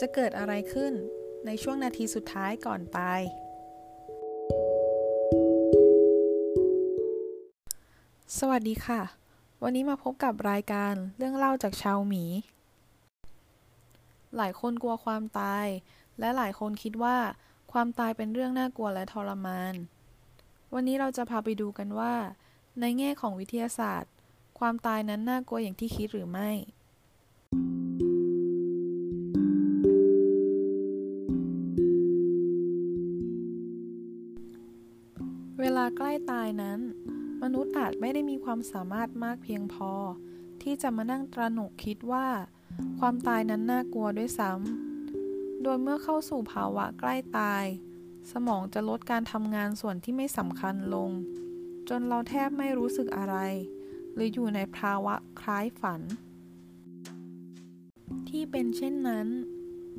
จะเกิดอะไรขึ้นในช่วงนาทีสุดท้ายก่อนตาย สวัสดีค่ะ วันนี้มาพบกับรายการเรื่องเล่าจากชาวหมี หลายคนกลัวความตาย และหลายคนคิดว่าความตายเป็นเรื่องน่ากลัวและทรมาน วันนี้เราจะพาไปดูกันว่า ในแง่ของวิทยาศาสตร์ ความตายนั้นน่ากลัวอย่างที่คิดหรือไม่ เวลาใกล้ตายนั้น มนุษย์อาจไม่ได้มีความสามารถมากเพียงพอ ที่จะมานั่งตระหนกคิดว่า ความตายนั้นน่ากลัวด้วยซ้ำโดยเมื่อเข้าสู่ภาวะใกล้ตาย สมองจะลดการทำงานส่วนที่ไม่สำคัญลง จนเราแทบไม่รู้สึกอะไร หรืออยู่ในภาวะคล้ายฝัน ที่เป็นเช่นนั้น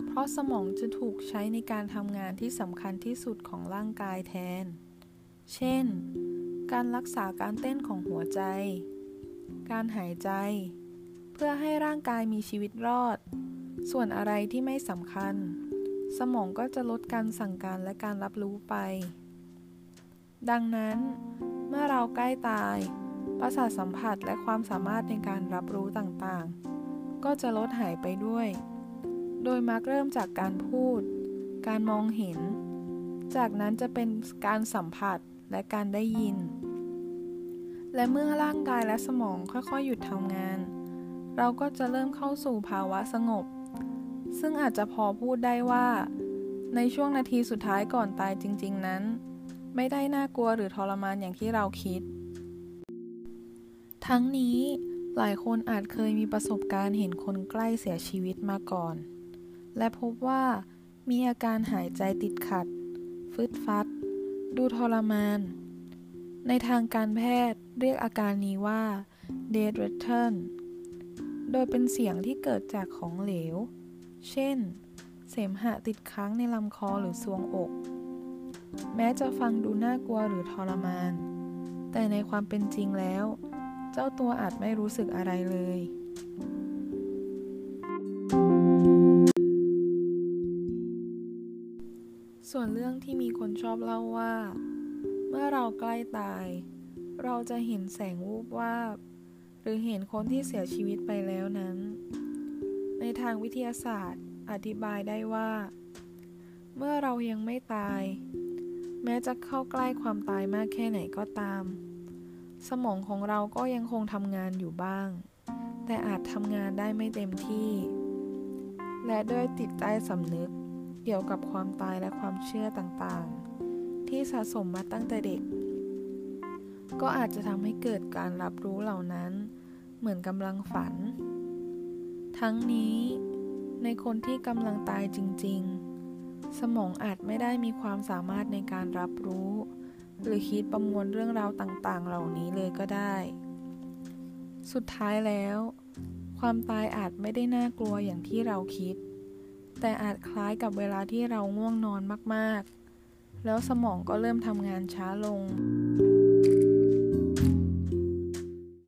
เพราะสมองจะถูกใช้ในการทำงานที่สำคัญที่สุดของร่างกายแทน เช่น การรักษาการเต้นของหัวใจ การหายใจ เพื่อให้ร่างกายมีชีวิตรอด ส่วนอะไรที่ไม่สำคัญ สมองก็จะลดการสั่งการและการรับรู้ไป ดังนั้น เมื่อเราใกล้ตาย ประสาทสัมผัสและความสามารถในการรับรู้ต่างๆ ก็จะลดหายไปด้วย โดยมักเริ่มจากการพูด การมองเห็นจากนั้นจะเป็นการสัมผัส และการได้ยิน และเมื่อร่างกายและสมองค่อยๆ หยุดทำงาน เราก็จะเริ่มเข้าสู่ภาวะสงบ ซึ่งอาจจะพอพูดได้ว่า ในช่วงนาทีสุดท้ายก่อนตายจริง ๆ นั้น ไม่ได้น่ากลัวหรือทรมานอย่างที่เราคิด ทั้งนี้หลายคนอาจเคยมีประสบการณ์เห็นคนใกล้เสียชีวิตมาก่อน และพบว่ามีอาการหายใจติดขัด ฟึดฟัด ดูทรมาน ในทางการแพทย์เรียกอาการนี้ว่า dead return โดยเป็นเสียงที่เกิดจากของเหลว เช่น เสมหะติดค้างในลำคอหรือซวงอก แม้จะฟังดูน่ากลัวหรือทรมาน แต่ในความเป็นจริงแล้ว เจ้าตัวอาจไม่รู้สึกอะไรเลย ส่วนเรื่องที่มีคนชอบเล่าว่า เมื่อเราใกล้ตาย เราจะเห็นแสงวูบวาบ หรือเห็นคนที่เสียชีวิตไปแล้วนั้น ในทางวิทยาศาสตร์อธิบายได้ว่า เมื่อเรายังไม่ตาย แม้จะเข้าใกล้ความตายมากแค่ไหนก็ตาม สมองของเราก็ยังคงทำงานอยู่บ้าง แต่อาจทำงานได้ไม่เต็มที่ และด้วยติดใต้สำนึก เกี่ยวกับความตายและความเชื่อต่างๆ ที่สะสมมาตั้งแต่เด็ก ก็อาจจะทำให้เกิดการรับรู้เหล่านั้น เหมือนกำลังฝัน ทั้งนี้ในคนที่กำลังตายจริง ๆ สมองอาจไม่ได้มีความสามารถในการรับรู้ หรือคิดประมวลเรื่องราวต่างๆ เหล่านี้เลยก็ได้ สุดท้ายแล้ว ความตายอาจไม่ได้น่ากลัวอย่างที่เราคิด แต่อาจคล้ายกับเวลาที่เราง่วงนอนมาก ๆ แล้วสมองก็เริ่มทำงานช้าลง